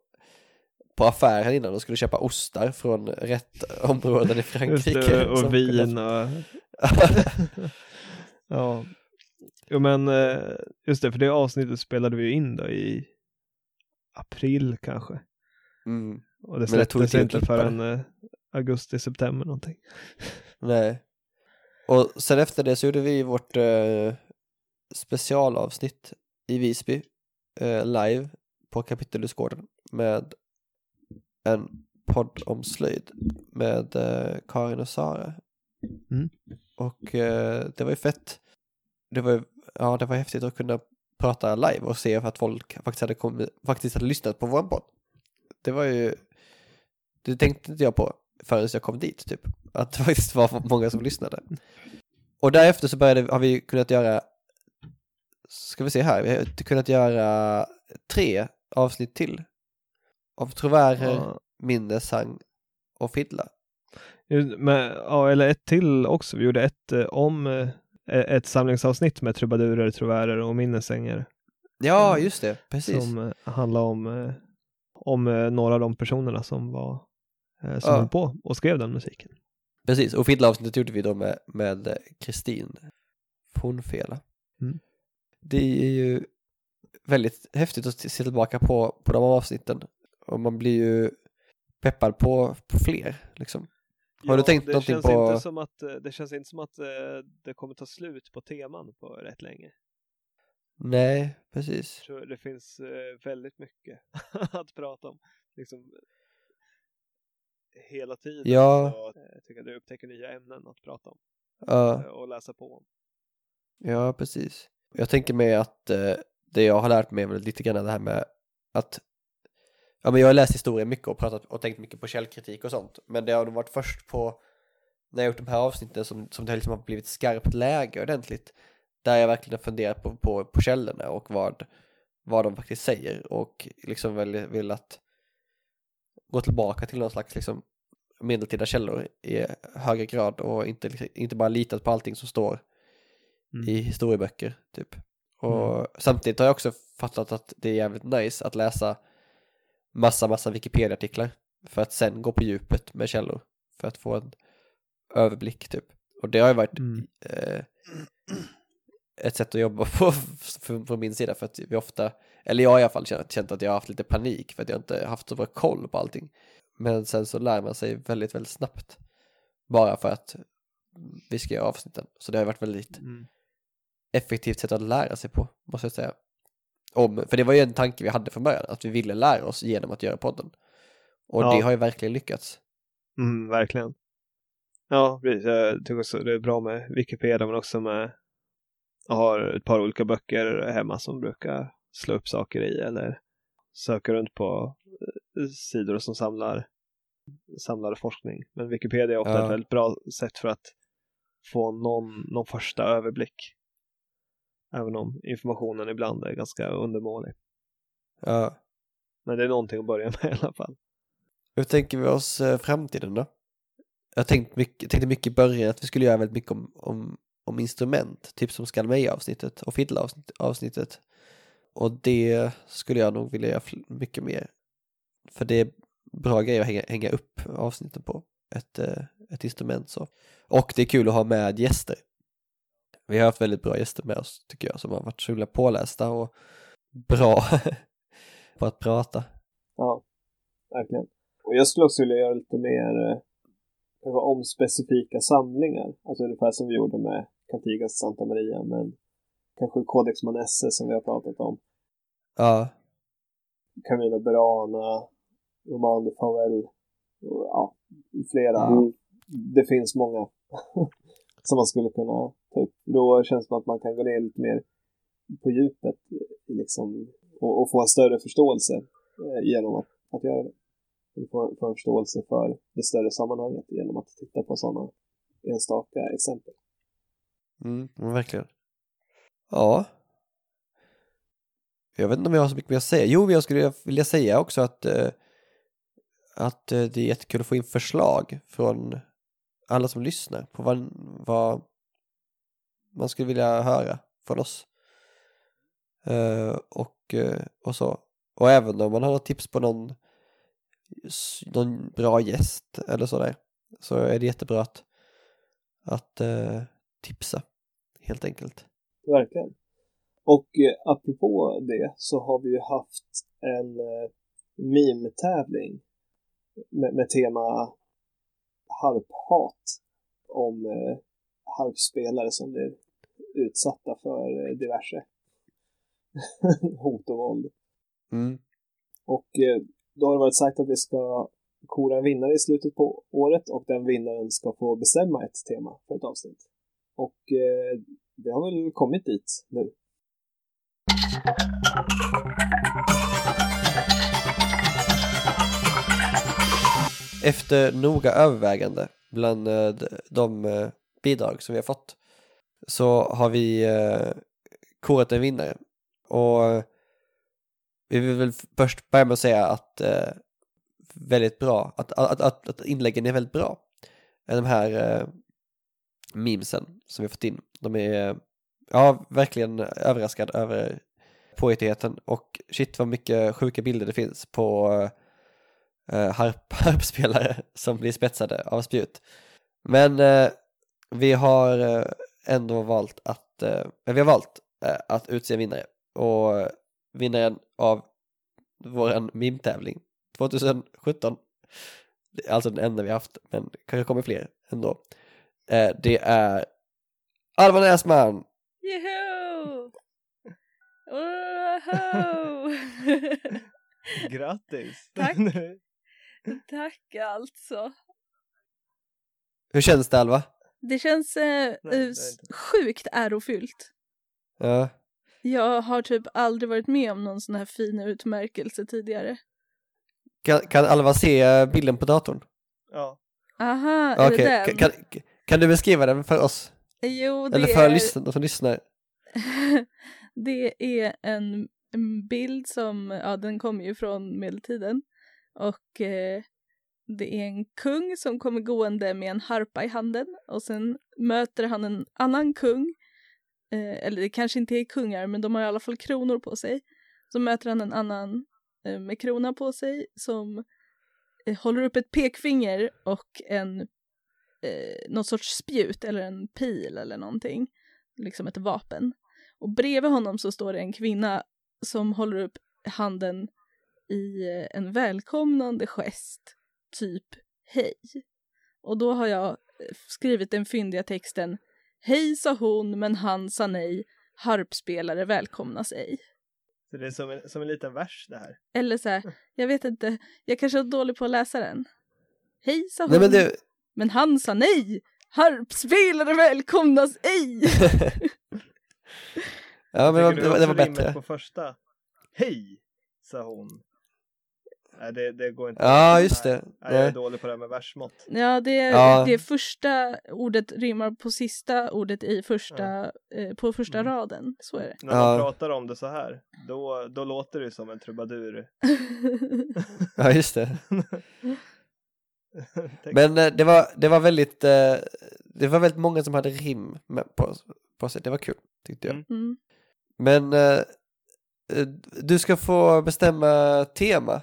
på affären innan och skulle köpa ostar från rätt områden i Just Frankrike. det, och vin och... ja. Jo men, eh, just det, för det avsnittet spelade vi ju in då i april kanske. Mm, Och det släpptes inte förrän eh, augusti, september någonting. nej. Och sen efter det så gjorde vi vårt eh, specialavsnitt i Visby eh, live på Kapitelusgården med en podd om slöjd med eh, Karin och Sara. Mm. Och eh, det var ju fett. Det var ja det var häftigt att kunna prata live och se att folk faktiskt hade, kommit, faktiskt hade lyssnat på vår podd. Det var ju, det tänkte inte jag på förrän jag kom dit typ. Att det faktiskt var många som lyssnade. Och därefter så började, har vi kunnat göra, ska vi se här, vi har kunnat göra tre avsnitt till. Av Trovärer, Ja. Minnesang och Fiddla. Men, ja, eller ett till också. Vi gjorde ett eh, om eh, ett samlingsavsnitt med trubadurer, trovärer och minnesänger. Ja, just det, precis. Som eh, handlar om, eh, om eh, några av de personerna som var eh, som Ja. höll på och skrev den musiken. Precis, och Fiddla-avsnittet gjorde vi då med med eh, Kristin Fornfela. Mm. Det är ju väldigt häftigt att se tillbaka på, på de avsnitten. Och man blir ju peppad på, på fler, liksom. Har du tänkt det någonting känns på- Inte som att, det känns inte som att det kommer ta slut på teman på rätt länge. Nej, precis. Det finns eh, väldigt mycket att prata om. Liksom, hela tiden. Ja. Så, jag tycker du upptäcker nya ämnen att prata om Ja, eh, och läsa på om. ja, precis. Jag tänker mig att eh, det jag har lärt mig är väl lite grann det här med att Ja men jag har läst historia mycket och pratat och tänkt mycket på källkritik och sånt. Men det har nog varit först på när jag gjort de här avsnitten som, som det liksom har blivit skarpt läge ordentligt. Där jag verkligen har funderat på, på, på källorna och vad, vad de faktiskt säger och liksom väl vill att gå tillbaka till någon slags liksom medeltida källor i högre grad och inte, inte bara litat på allting som står Mm. i historieböcker typ. Och samtidigt har jag också fattat att det är jävligt nice att läsa massa, massa Wikipedia-artiklar för att sen gå på djupet med källor för att få en överblick typ. Och det har ju varit Mm. eh, ett sätt att jobba på från min sida för att vi ofta, eller jag har i alla fall känt, känt att jag har haft lite panik för att jag inte haft så bra koll på allting. Men sen så lär man sig väldigt, väldigt snabbt. Bara för att vi ska göra avsnitten. Så det har varit väldigt Mm. effektivt sätt att lära sig på, måste jag säga. Om, för det var ju en tanke vi hade från början, att vi ville lära oss genom att göra podden. Och Ja. det har ju verkligen lyckats. Mm, verkligen. Ja, precis. Jag tycker också det är bra med Wikipedia men också med jag har ett par olika böcker hemma som brukar slå upp saker i eller söka runt på eh, sidor som samlar samlar forskning. Men Wikipedia är ofta Ja. ett väldigt bra sätt för att få någon, någon första överblick. Även om informationen ibland är ganska undermålig. Ja. Men det är någonting att börja med i alla fall. Hur tänker vi oss eh, framtiden då? Jag tänkte mycket, tänkte mycket i början att vi skulle göra väldigt mycket om, om, om instrument, typ som Skalmeja-avsnittet och Fiddla-avsnittet. Och det skulle jag nog vilja göra mycket mer. För det är bra grejer att hänga, hänga upp avsnitten på, ett, eh, ett instrument så. Och det är kul att ha med gäster. Vi har haft väldigt bra gäster med oss tycker jag, som har varit så himla pålästa och bra på att prata. Ja, verkligen. Och jag skulle också vilja göra lite mer eh, kanske om specifika samlingar. Alltså ungefär som vi gjorde med Cantigas Santa Maria, men kanske Codex Manesse som vi har pratat om. Ja, Camino Burana, Roman de Favell, och ja, flera. Det finns många som man skulle kunna ta upp. Då känns det som att man kan gå ner lite mer på djupet liksom, och, och få en större förståelse eh, genom att, att göra det. Du får, får en förståelse för det större sammanhanget genom att titta på sådana enstaka exempel. Mm, verkligen. Ja. Jag vet inte om jag har så mycket mer att säga. Jo, men jag skulle vilja säga också att, eh, att eh, det är jättekul att få in förslag från alla som lyssnar på vad, vad man skulle vilja höra från oss. Eh, och, eh, och så. Och även om man har något tips på någon någon bra gäst eller sådär så är det jättebra att, att eh, tipsa helt enkelt. Verkligen. Och eh, apropå det så har vi ju haft en eh, meme-tävling med, med tema harphat om eh, harpspelare som blir utsatta för eh, diverse hot och våld. Mm. Och eh, då har det varit sagt att vi ska kora en vinnare i slutet på året och den vinnaren ska få bestämma ett tema för ett avsnitt. Och eh, det har väl kommit dit nu. Efter noga övervägande bland eh, de eh, bidrag som vi har fått så har vi eh, korat en vinnare. Och vi vill väl först börja med att säga att eh, väldigt bra, att, att, att, att inläggen är väldigt bra. Eh, de här eh, memesen som vi har fått in, de är eh, ja, verkligen överraskad över påhittigheten och shit vad mycket sjuka bilder det finns på eh, eh harp, harpspelare som blir spetsade av spjut. Men eh, vi har ändå valt att, eh, vi har valt eh, att utse en vinnare och vinnaren av våran meme-tävling 2017, det är alltså den enda vi haft, men kanske kommer fler ändå. Eh, det är Alva Näsman! Joho! Woho! Grattis! Tack. Tack alltså. Hur känns det Alva? Det känns eh, Nej, nej, sjukt ärofyllt. Ja, Jag har typ aldrig varit med om någon sån här fin utmärkelse tidigare. kan, kan Alva se eh, bilden på datorn? ja. Aha, är Okej, det den? kan, kan, kan du beskriva den för oss? Jo, det Eller för är... lyssn- de som lyssnar? det är en, en bild som, ja den kommer ju från medeltiden. Och eh, det är en kung som kommer gående med en harpa i handen och sen möter han en annan kung. Eh, eller det kanske inte är kungar men de har i alla fall kronor på sig. Så möter han en annan eh, med krona på sig som eh, håller upp ett pekfinger och en eh, någon sorts spjut eller en pil eller någonting. Liksom ett vapen. Och bredvid honom så står det en kvinna som håller upp handen i eh, en välkomnande gest, typ hej. Och då har jag eh, skrivit den fyndiga texten Hej sa hon men han sa nej, harpspelare välkomnas ej. Så det är som en, som en liten vers det här. Eller så här, jag vet inte, jag kanske är dålig på att läsa den. Hej sa hon, Nej men det, men han sa nej, harpspelare välkomnas ej. ja men det var, det var, det var bättre. på första? Hej! Sa hon. Nej, det, det går inte. Ja, just det. Nej, jag är dålig på det här med versmått. Ja, det, Ja. det första ordet rimmar på sista ordet i första, eh, på första Mm. raden. Så är det. När Ja. man pratar om det så här, då, då låter det som en trubadur. Ja just det. Men eh, det var, det var väldigt, eh, det var väldigt många som hade rim på, på sig. Det var kul tyckte jag. Mm. Mm. Men eh, du ska få bestämma tema.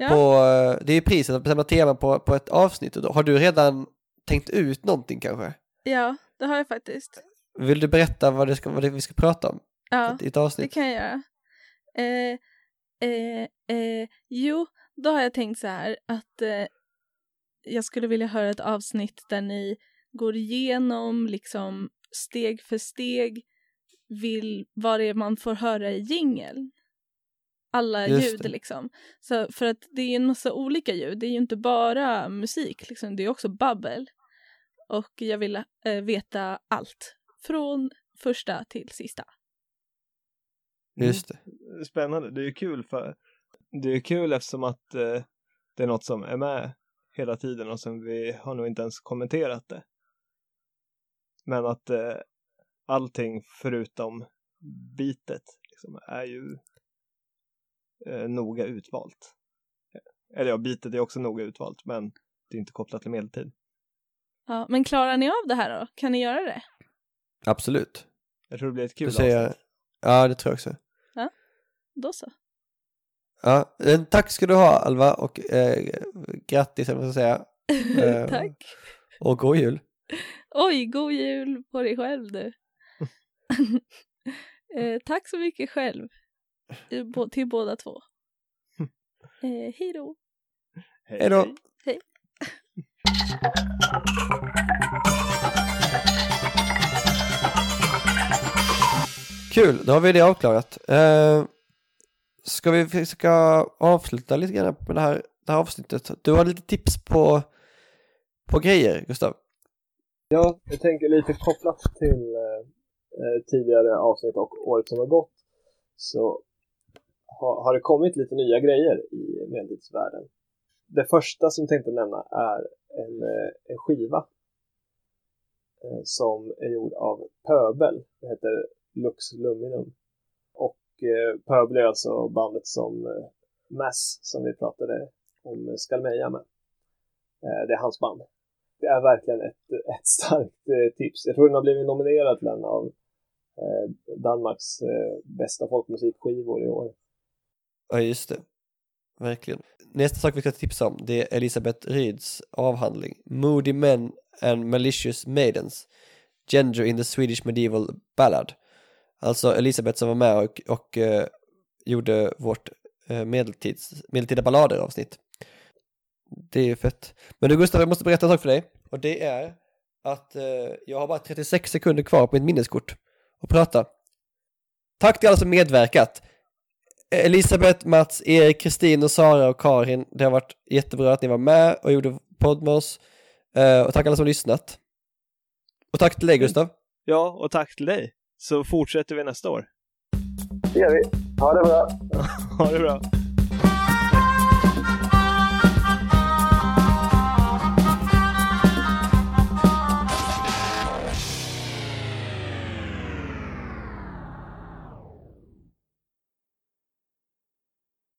Ja. På, eh, det är ju priset att bestämma tema på, på ett avsnitt. Och då, har du redan tänkt ut någonting kanske? Ja, det har jag faktiskt. Vill du berätta vad, det ska, vad det vi ska prata om Ja, i ett det avsnitt? kan jag göra. Eh, eh, eh, jo, då har jag tänkt så här att eh, jag skulle vilja höra ett avsnitt där ni går igenom liksom steg för steg vill, vad det är man får höra i jingeln. Alla Just ljud det. liksom. Så för att det är en massa olika ljud, det är ju inte bara musik liksom, det är också babbel. Och jag vill eh, veta allt. Från första till sista. Just det. Spännande, det är ju kul för det är kul eftersom att eh, det är något som är med hela tiden och sen vi har nog inte ens kommenterat det. Men att eh, allting förutom bitet liksom, är ju eh, noga utvalt. Eller ja, bitet är också noga utvalt men det är inte kopplat till medeltid. Ja, men klarar ni av det här då? Kan ni göra det? Absolut. Jag tror det blir ett kul Du säger, avsnitt. ja det tror jag också. Då så. Ja, eh, tack ska du ha Alva och eh, grattis, eller vad ska jag säga. Eh, Tack. Och god jul. Oj, god jul på dig själv du. eh, tack så mycket själv. Till båda två. Eh, hej då. Hej då. Hej. Kul, då har vi det avklarat. Eh, ska vi försöka avsluta lite grann på det här, det här avsnittet? Du har lite tips på, på grejer, Gustav. Ja, jag tänker lite kopplat till eh, eh, tidigare avsnitt och året som har gått så har, har det kommit lite nya grejer i medeltidsvärlden. Det första som jag tänkte nämna är en, eh, en skiva eh, som är gjord av pöbel. Det heter Lux Luminum. Och eh, pöbel är alltså bandet som eh, Mass som vi pratade om Skalmeja med. Eh, det är hans band det är verkligen ett, ett starkt eh, tips. Jag tror den har blivit nominerad till en av Danmarks bästa folkmusikskivor i år. Ja, just det. Verkligen. Nästa sak vi ska tipsa om, det är Elisabeth Ryds avhandling. Moody Men and Malicious Maidens. Gender in the Swedish Medieval Ballad. Alltså Elisabeth som var med och, och uh, gjorde vårt eh, medeltids, medeltida ballader avsnitt. Det är ju fett. Men du Gustav, jag måste berätta en sak för dig. Och det är att eh, jag har bara 36 sekunder kvar på mitt minneskort att prata. Tack till alla som medverkat. Elisabeth, Mats, Erik, Kristin och Sara och Karin. Det har varit jättebra att ni var med och gjorde podd med oss. Eh, och tack alla som har lyssnat. Och tack till dig Gustav. Ja, och tack till dig. Så fortsätter vi nästa år. Det gör vi. Ha det bra. Ha det bra.